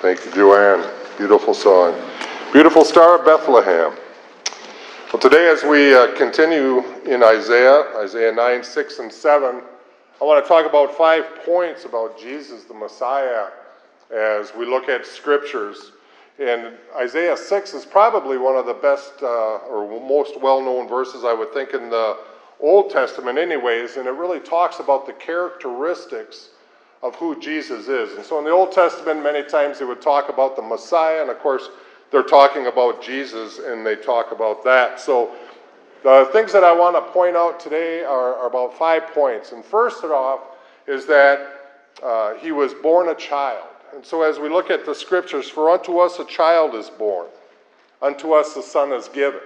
Thank you, Joanne. Beautiful song. Beautiful Star of Bethlehem. Well, today, as we uh, continue in Isaiah, Isaiah 9, 6, and 7, I want to talk about five points about Jesus, the Messiah, as we look at scriptures. And Isaiah 6 is probably one of the best uh, or most well known verses, I would think, in the Old Testament, anyways. And it really talks about the characteristics of who Jesus is. And so in the Old Testament, many times they would talk about the Messiah, and of course, they're talking about Jesus and they talk about that. So the things that I want to point out today are, are about five points. And first off is that uh, he was born a child. And so as we look at the scriptures, for unto us a child is born, unto us a son is given.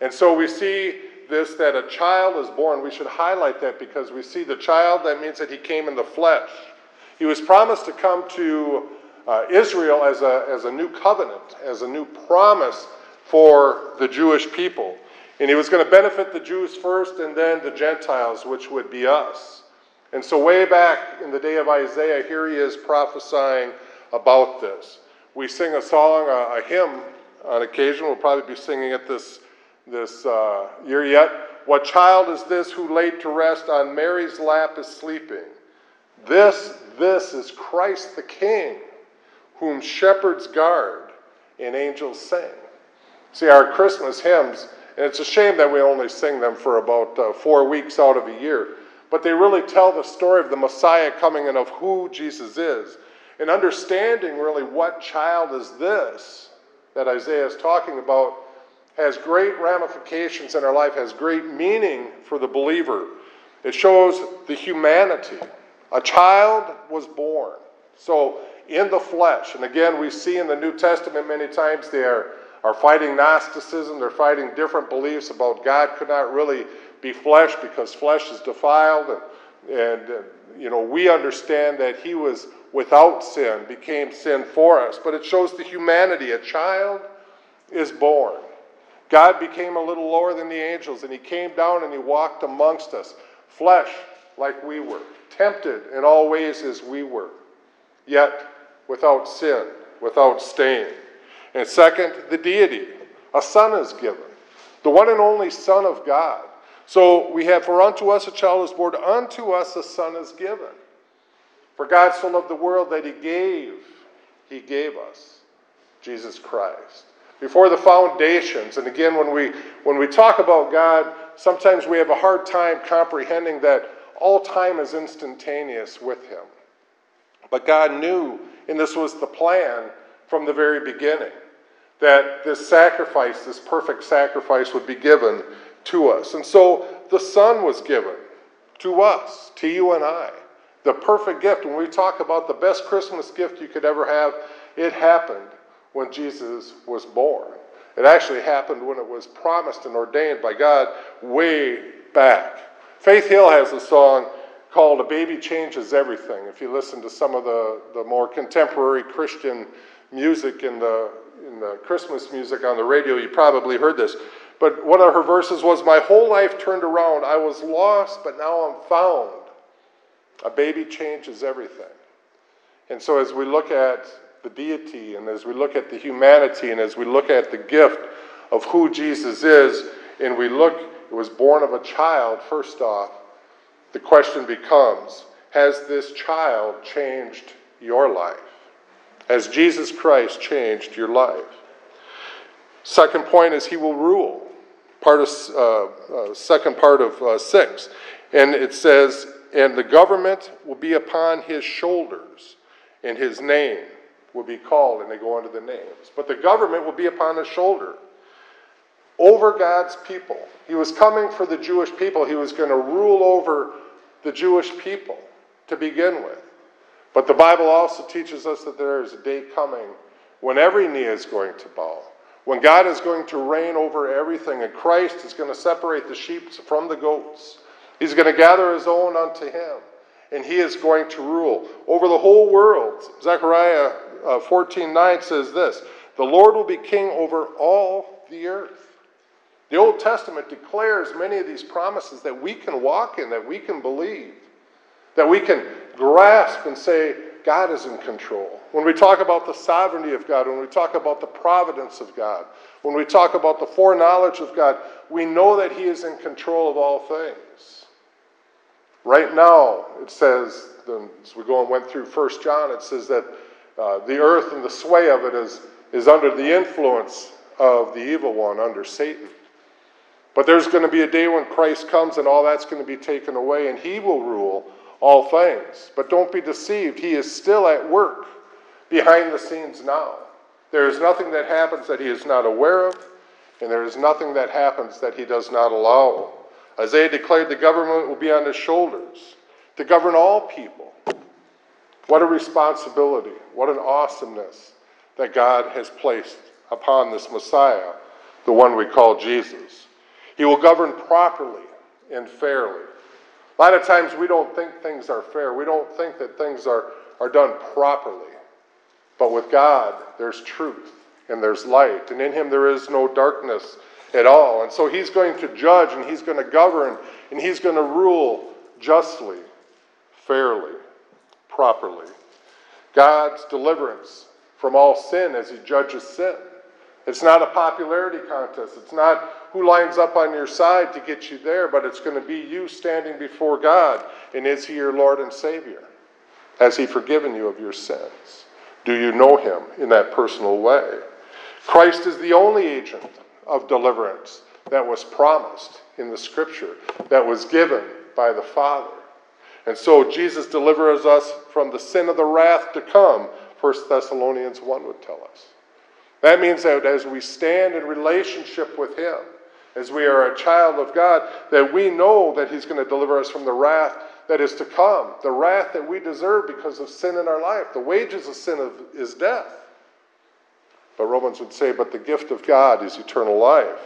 And so we see this that a child is born. We should highlight that because we see the child, that means that he came in the flesh. He was promised to come to uh, Israel as a, as a new covenant, as a new promise for the Jewish people. And he was going to benefit the Jews first and then the Gentiles, which would be us. And so, way back in the day of Isaiah, here he is prophesying about this. We sing a song, a, a hymn on occasion. We'll probably be singing it this, this uh, year yet. What child is this who laid to rest on Mary's lap is sleeping? This, this is Christ the King, whom shepherds guard and angels sing. See, our Christmas hymns, and it's a shame that we only sing them for about uh, four weeks out of a year, but they really tell the story of the Messiah coming and of who Jesus is. And understanding really what child is this that Isaiah is talking about has great ramifications in our life, has great meaning for the believer. It shows the humanity a child was born. So, in the flesh. And again, we see in the New Testament many times they are, are fighting Gnosticism. They're fighting different beliefs about God could not really be flesh because flesh is defiled. And, and uh, you know, we understand that he was without sin, became sin for us. But it shows the humanity. A child is born. God became a little lower than the angels, and he came down and he walked amongst us, flesh like we were tempted in all ways as we were, yet without sin, without stain. And second, the deity. A son is given, the one and only Son of God. So we have, For unto us a child is born, unto us a son is given. For God so loved the world that he gave, he gave us Jesus Christ. Before the foundations, and again, when we, when we talk about God, sometimes we have a hard time comprehending that all time is instantaneous with him. But God knew, and this was the plan from the very beginning, that this sacrifice, this perfect sacrifice, would be given to us. And so the Son was given to us, to you and I. The perfect gift. When we talk about the best Christmas gift you could ever have, it happened when Jesus was born. It actually happened when it was promised and ordained by God way back. Faith Hill has a song called A Baby Changes Everything. If you listen to some of the, the more contemporary Christian music in the, in the Christmas music on the radio, you probably heard this. But one of her verses was My whole life turned around. I was lost, but now I'm found. A baby changes everything. And so, as we look at the deity, and as we look at the humanity, and as we look at the gift of who Jesus is, and we look it was born of a child, first off, the question becomes Has this child changed your life? Has Jesus Christ changed your life? Second point is He will rule. Part of uh, uh, second part of uh, six, and it says, "And the government will be upon His shoulders, and His name will be called." And they go into the names, but the government will be upon His shoulder over God's people. He was coming for the Jewish people. He was going to rule over the Jewish people to begin with. But the Bible also teaches us that there is a day coming when every knee is going to bow, when God is going to reign over everything, and Christ is going to separate the sheep from the goats. He's going to gather his own unto him, and he is going to rule over the whole world. Zechariah uh, 14 9 says this The Lord will be king over all the earth. The Old Testament declares many of these promises that we can walk in, that we can believe, that we can grasp and say, God is in control. When we talk about the sovereignty of God, when we talk about the providence of God, when we talk about the foreknowledge of God, we know that He is in control of all things. Right now, it says, as we go and went through 1 John, it says that uh, the earth and the sway of it is, is under the influence of the evil one, under Satan. But there's going to be a day when Christ comes and all that's going to be taken away and he will rule all things. But don't be deceived, he is still at work behind the scenes now. There is nothing that happens that he is not aware of, and there is nothing that happens that he does not allow. Isaiah declared the government will be on his shoulders to govern all people. What a responsibility, what an awesomeness that God has placed upon this Messiah, the one we call Jesus. He will govern properly and fairly. A lot of times we don't think things are fair. We don't think that things are, are done properly. But with God, there's truth and there's light, and in Him there is no darkness at all. And so He's going to judge and He's going to govern and He's going to rule justly, fairly, properly. God's deliverance from all sin as He judges sin. It's not a popularity contest. It's not who lines up on your side to get you there, but it's going to be you standing before God. And is He your Lord and Savior? Has He forgiven you of your sins? Do you know Him in that personal way? Christ is the only agent of deliverance that was promised in the Scripture, that was given by the Father. And so Jesus delivers us from the sin of the wrath to come, 1 Thessalonians 1 would tell us. That means that as we stand in relationship with Him, as we are a child of God, that we know that He's going to deliver us from the wrath that is to come, the wrath that we deserve because of sin in our life. The wages of sin is death. But Romans would say, but the gift of God is eternal life.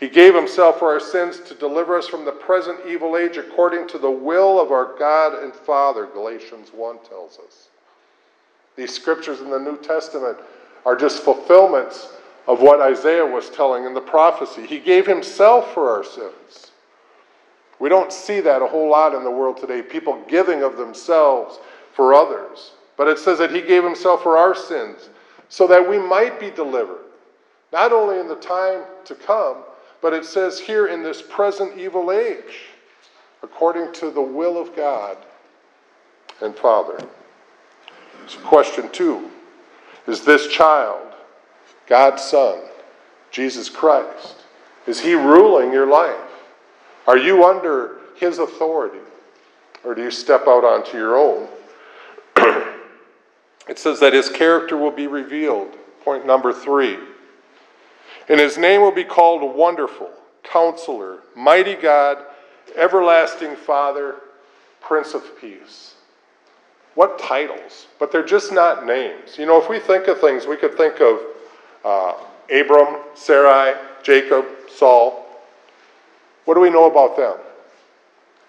He gave himself for our sins to deliver us from the present evil age according to the will of our God and Father, Galatians 1 tells us. These scriptures in the New Testament are just fulfillments of what Isaiah was telling in the prophecy. He gave himself for our sins. We don't see that a whole lot in the world today, people giving of themselves for others. But it says that he gave himself for our sins so that we might be delivered, not only in the time to come, but it says here in this present evil age, according to the will of God and Father. So, question two is this child God's Son, Jesus Christ? Is He ruling your life? Are you under His authority? Or do you step out onto your own? it says that His character will be revealed. Point number three. And His name will be called Wonderful, Counselor, Mighty God, Everlasting Father, Prince of Peace. What titles? But they're just not names. You know, if we think of things, we could think of uh, Abram, Sarai, Jacob, Saul. What do we know about them?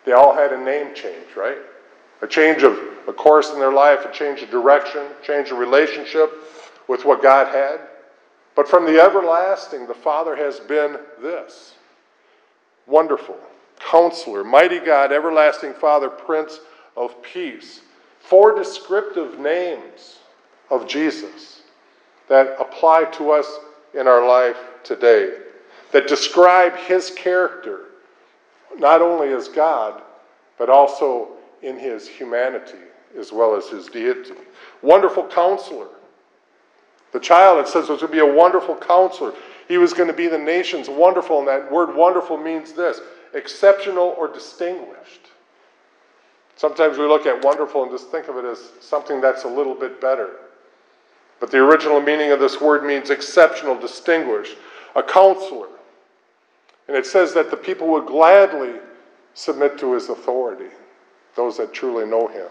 They all had a name change, right? A change of a course in their life, a change of direction, change of relationship with what God had. But from the everlasting, the Father has been this wonderful, counselor, mighty God, everlasting Father, Prince of Peace. Four descriptive names of Jesus that apply to us in our life today, that describe his character, not only as God, but also in his humanity as well as his deity. Wonderful counselor. The child, it says, was going to be a wonderful counselor. He was going to be the nation's wonderful, and that word wonderful means this exceptional or distinguished. Sometimes we look at wonderful and just think of it as something that's a little bit better. But the original meaning of this word means exceptional, distinguished, a counselor. And it says that the people would gladly submit to his authority, those that truly know him,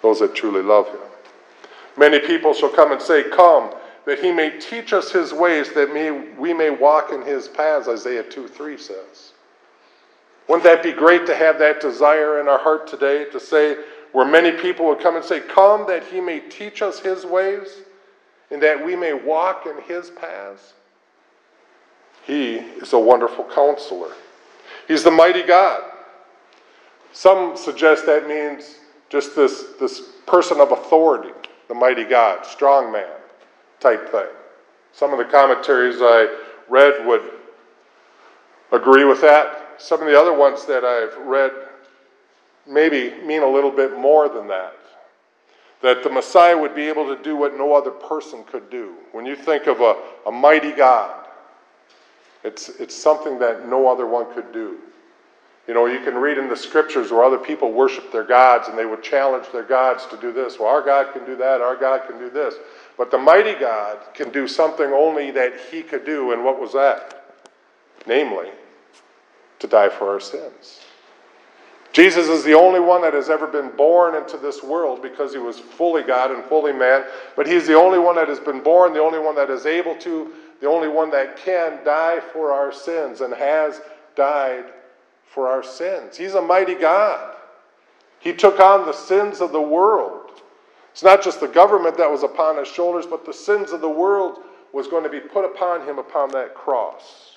those that truly love him. Many people shall come and say, Come, that he may teach us his ways, that may, we may walk in his paths, Isaiah 2 3 says. Wouldn't that be great to have that desire in our heart today to say, where many people would come and say, Come, that he may teach us his ways? And that we may walk in his paths. He is a wonderful counselor. He's the mighty God. Some suggest that means just this, this person of authority, the mighty God, strong man type thing. Some of the commentaries I read would agree with that. Some of the other ones that I've read maybe mean a little bit more than that. That the Messiah would be able to do what no other person could do. When you think of a, a mighty God, it's, it's something that no other one could do. You know, you can read in the scriptures where other people worship their gods and they would challenge their gods to do this. Well, our God can do that, our God can do this. But the mighty God can do something only that he could do, and what was that? Namely, to die for our sins. Jesus is the only one that has ever been born into this world because he was fully God and fully man, but he's the only one that has been born, the only one that is able to, the only one that can die for our sins and has died for our sins. He's a mighty God. He took on the sins of the world. It's not just the government that was upon his shoulders, but the sins of the world was going to be put upon him upon that cross.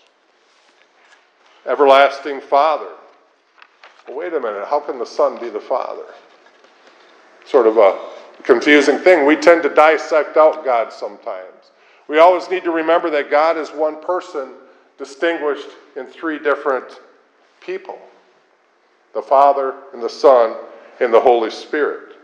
Everlasting Father. Well, wait a minute, how can the Son be the Father? Sort of a confusing thing. We tend to dissect out God sometimes. We always need to remember that God is one person distinguished in three different people the Father, and the Son, and the Holy Spirit.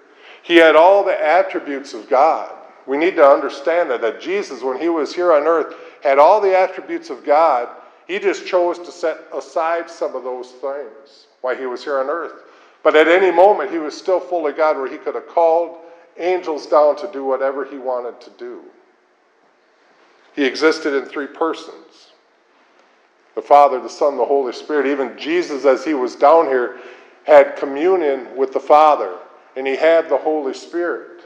He had all the attributes of God. We need to understand that, that Jesus, when he was here on earth, had all the attributes of God. He just chose to set aside some of those things while he was here on earth. But at any moment, he was still fully God, where he could have called angels down to do whatever he wanted to do. He existed in three persons the Father, the Son, the Holy Spirit. Even Jesus, as he was down here, had communion with the Father, and he had the Holy Spirit.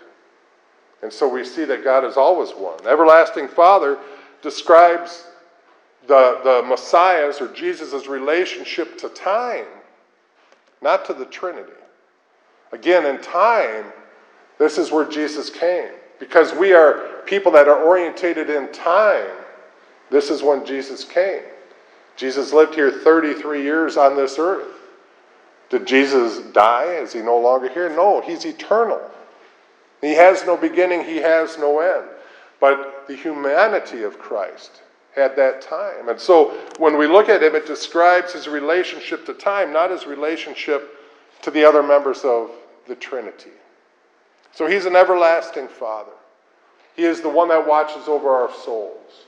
And so we see that God is always one. Everlasting Father describes the, the Messiah's or Jesus' relationship to time, not to the Trinity. Again, in time, this is where Jesus came. Because we are people that are orientated in time, this is when Jesus came. Jesus lived here 33 years on this earth. Did Jesus die? Is he no longer here? No, he's eternal. He has no beginning, he has no end. But the humanity of Christ had that time. And so when we look at him, it describes his relationship to time, not his relationship to the other members of the Trinity. So he's an everlasting Father. He is the one that watches over our souls.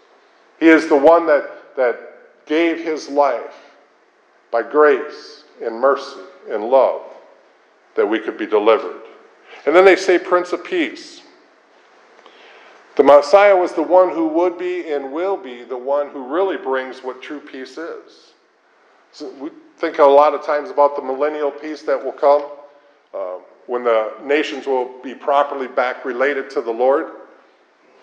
He is the one that, that gave his life by grace and mercy and love that we could be delivered. And then they say, Prince of Peace. The Messiah was the one who would be and will be the one who really brings what true peace is. So we think a lot of times about the millennial peace that will come uh, when the nations will be properly back related to the Lord.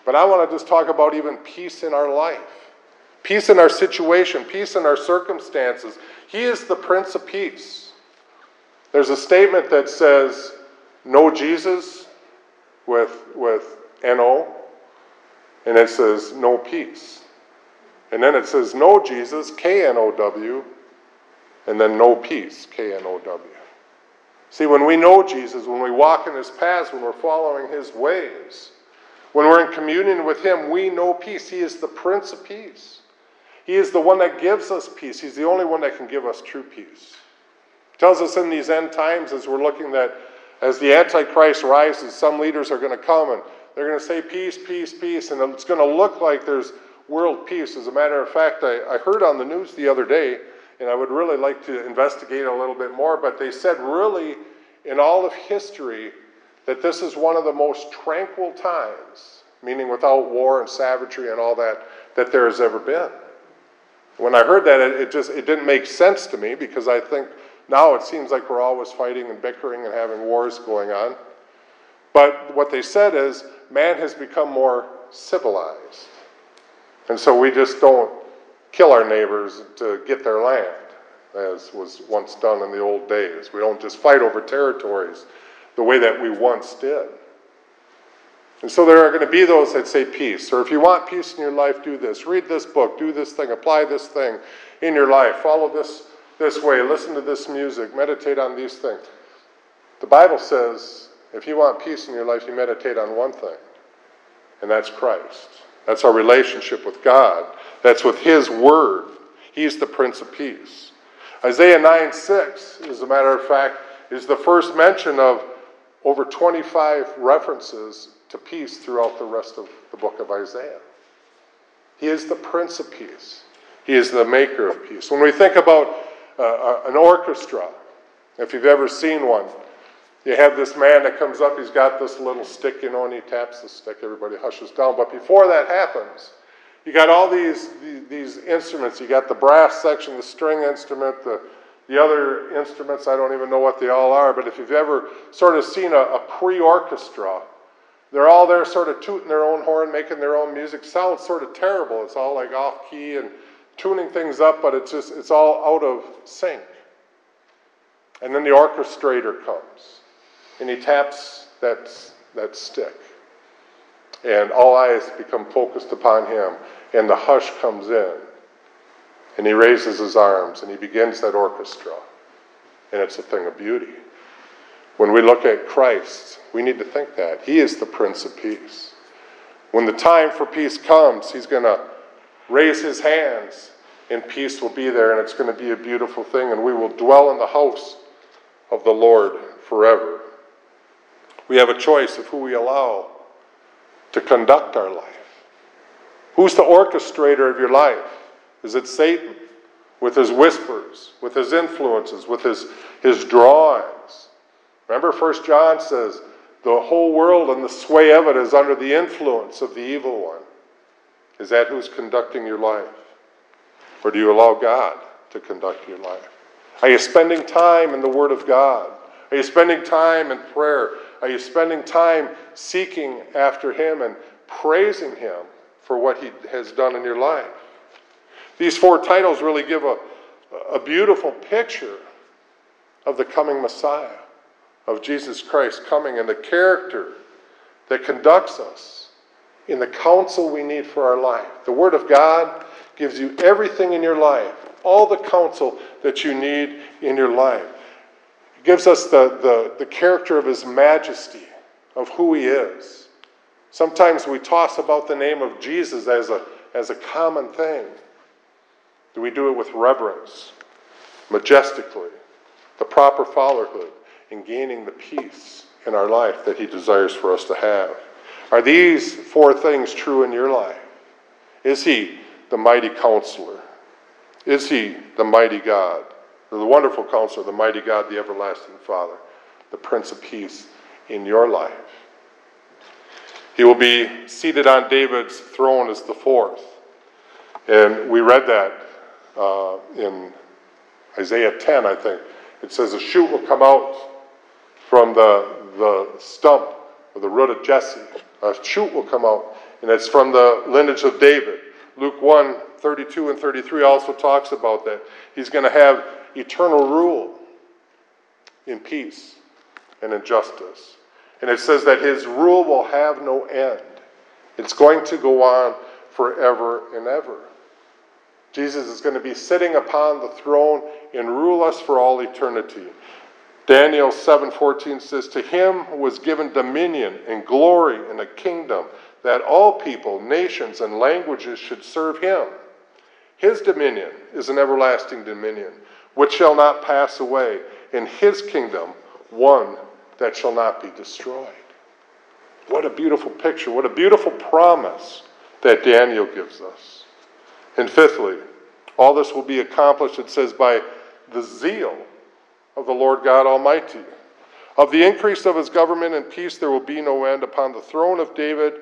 But I want to just talk about even peace in our life peace in our situation, peace in our circumstances. He is the Prince of Peace. There's a statement that says, Know Jesus with, with N-O, and it says, No peace. And then it says, Know Jesus, K-N-O-W, and then No peace, K-N-O-W. See, when we know Jesus, when we walk in his paths, when we're following his ways, when we're in communion with him, we know peace. He is the Prince of Peace. He is the one that gives us peace. He's the only one that can give us true peace. He tells us in these end times as we're looking that as the Antichrist rises, some leaders are going to come and they're going to say peace, peace, peace, and it's going to look like there's world peace. As a matter of fact, I, I heard on the news the other day, and I would really like to investigate a little bit more, but they said really in all of history that this is one of the most tranquil times, meaning without war and savagery and all that, that there has ever been. When I heard that, it, it just it didn't make sense to me because I think now it seems like we're always fighting and bickering and having wars going on. But what they said is man has become more civilized. And so we just don't kill our neighbors to get their land, as was once done in the old days. We don't just fight over territories the way that we once did. And so there are going to be those that say peace. Or if you want peace in your life, do this. Read this book, do this thing, apply this thing in your life, follow this this way, listen to this music, meditate on these things. The Bible says if you want peace in your life, you meditate on one thing, and that's Christ. That's our relationship with God. That's with His Word. He's the Prince of Peace. Isaiah 9 6, as a matter of fact, is the first mention of over 25 references to peace throughout the rest of the book of Isaiah. He is the Prince of Peace, He is the maker of peace. When we think about uh, an orchestra, if you've ever seen one, you have this man that comes up, he's got this little stick, you know, and he taps the stick, everybody hushes down. But before that happens, you got all these, these instruments. You got the brass section, the string instrument, the, the other instruments, I don't even know what they all are, but if you've ever sort of seen a, a pre orchestra, they're all there sort of tooting their own horn, making their own music. Sounds sort of terrible. It's all like off key and tuning things up, but it's just, it's all out of sync. And then the orchestrator comes and he taps that, that stick. And all eyes become focused upon him, and the hush comes in. And he raises his arms and he begins that orchestra. And it's a thing of beauty. When we look at Christ, we need to think that. He is the Prince of Peace. When the time for peace comes, he's going to raise his hands and peace will be there and it's going to be a beautiful thing and we will dwell in the house of the Lord forever. We have a choice of who we allow to conduct our life. Who's the orchestrator of your life? Is it Satan with his whispers, with his influences, with his, his drawings? Remember, First John says, the whole world and the sway of it is under the influence of the evil one. Is that who's conducting your life? Or do you allow God to conduct your life? Are you spending time in the Word of God? Are you spending time in prayer? Are you spending time seeking after Him and praising Him for what He has done in your life? These four titles really give a, a beautiful picture of the coming Messiah, of Jesus Christ coming and the character that conducts us in the counsel we need for our life. The Word of God gives you everything in your life, all the counsel that you need in your life gives us the, the, the character of his majesty, of who he is. Sometimes we toss about the name of Jesus as a, as a common thing. Do we do it with reverence, majestically, the proper fatherhood, in gaining the peace in our life that he desires for us to have? Are these four things true in your life? Is he the mighty counselor? Is he the mighty God? The wonderful counselor, the mighty God, the everlasting Father, the Prince of Peace in your life. He will be seated on David's throne as the fourth. And we read that uh, in Isaiah 10, I think. It says, A shoot will come out from the, the stump or the root of Jesse. A shoot will come out, and it's from the lineage of David. Luke 1 32 and 33 also talks about that. He's going to have eternal rule in peace and in justice. And it says that his rule will have no end. It's going to go on forever and ever. Jesus is going to be sitting upon the throne and rule us for all eternity. Daniel 7:14 says to him was given dominion and glory and a kingdom that all people, nations and languages should serve him. His dominion is an everlasting dominion which shall not pass away, in his kingdom, one that shall not be destroyed. What a beautiful picture. What a beautiful promise that Daniel gives us. And fifthly, all this will be accomplished, it says, by the zeal of the Lord God Almighty. Of the increase of his government and peace there will be no end upon the throne of David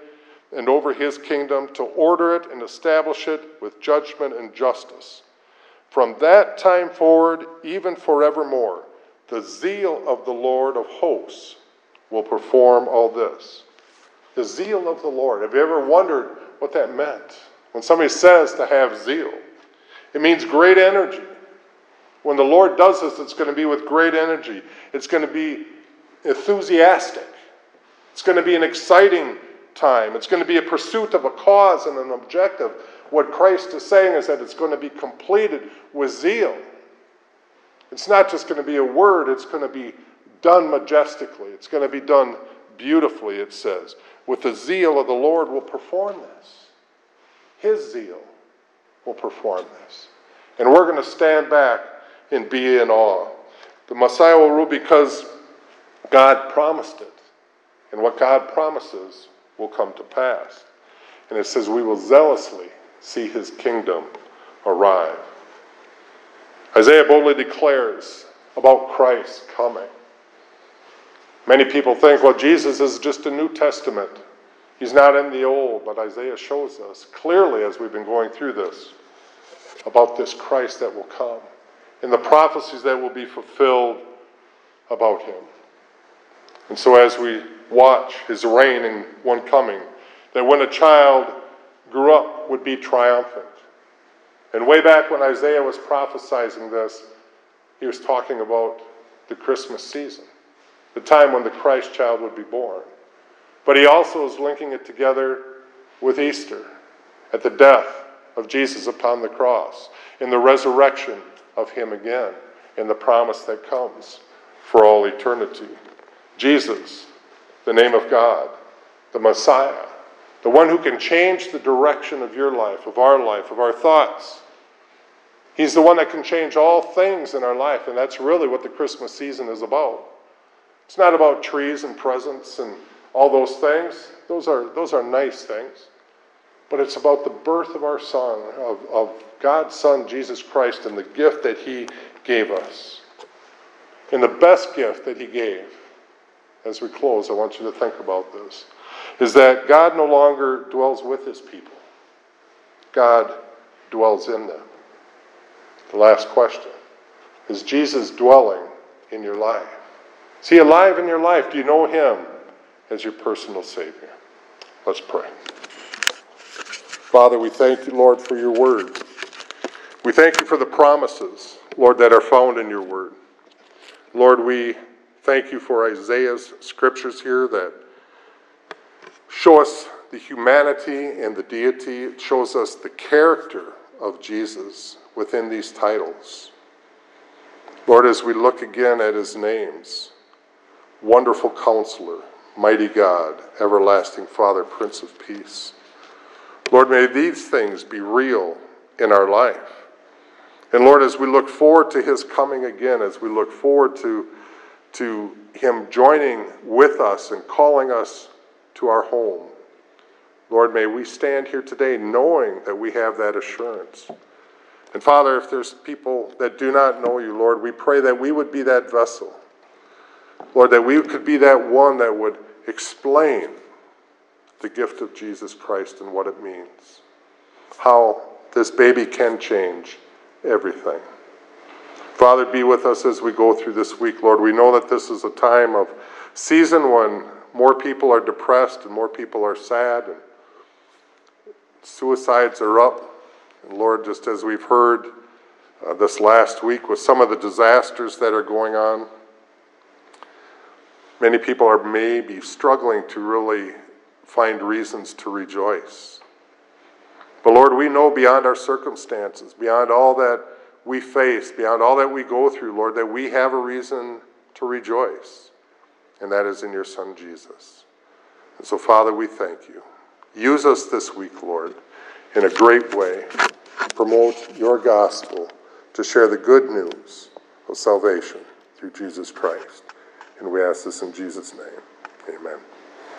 and over his kingdom to order it and establish it with judgment and justice from that time forward, even forevermore, the zeal of the Lord of hosts will perform all this. The zeal of the Lord. Have you ever wondered what that meant? When somebody says to have zeal, it means great energy. When the Lord does this, it's going to be with great energy. It's going to be enthusiastic. It's going to be an exciting time. It's going to be a pursuit of a cause and an objective. What Christ is saying is that it's going to be completed with zeal. It's not just going to be a word, it's going to be done majestically. It's going to be done beautifully, it says. With the zeal of the Lord will perform this. His zeal will perform this. And we're going to stand back and be in awe. The Messiah will rule because God promised it. And what God promises will come to pass. And it says, We will zealously see his kingdom arrive. Isaiah boldly declares about Christ coming. Many people think, well, Jesus is just a New Testament. He's not in the Old, but Isaiah shows us clearly as we've been going through this about this Christ that will come and the prophecies that will be fulfilled about him. And so, as we watch his reign and one coming, that when a child grew up would be triumphant. And way back when Isaiah was prophesying this, he was talking about the Christmas season, the time when the Christ child would be born. But he also is linking it together with Easter, at the death of Jesus upon the cross, in the resurrection of him again, in the promise that comes for all eternity. Jesus, the name of God, the Messiah, the one who can change the direction of your life, of our life, of our thoughts. He's the one that can change all things in our life, and that's really what the Christmas season is about. It's not about trees and presents and all those things. Those are, those are nice things. But it's about the birth of our Son, of, of God's Son, Jesus Christ, and the gift that He gave us. And the best gift that He gave, as we close, I want you to think about this, is that God no longer dwells with His people, God dwells in them. The last question Is Jesus dwelling in your life? Is He alive in your life? Do you know Him as your personal Savior? Let's pray. Father, we thank you, Lord, for your word. We thank you for the promises, Lord, that are found in your word. Lord, we thank you for Isaiah's scriptures here that show us the humanity and the deity. It shows us the character of Jesus within these titles. Lord, as we look again at his names Wonderful Counselor, Mighty God, Everlasting Father, Prince of Peace. Lord, may these things be real in our life. And Lord, as we look forward to his coming again, as we look forward to, to him joining with us and calling us to our home, Lord, may we stand here today knowing that we have that assurance. And Father, if there's people that do not know you, Lord, we pray that we would be that vessel. Lord, that we could be that one that would explain the gift of Jesus Christ and what it means. How this baby can change everything. Father, be with us as we go through this week, Lord. We know that this is a time of season when more people are depressed and more people are sad and suicides are up. And Lord, just as we've heard uh, this last week with some of the disasters that are going on, many people are maybe struggling to really find reasons to rejoice. But Lord, we know beyond our circumstances, beyond all that we face, beyond all that we go through, Lord, that we have a reason to rejoice, and that is in your Son Jesus. And so, Father, we thank you. Use us this week, Lord, in a great way to promote your gospel, to share the good news of salvation through Jesus Christ. And we ask this in Jesus' name. Amen.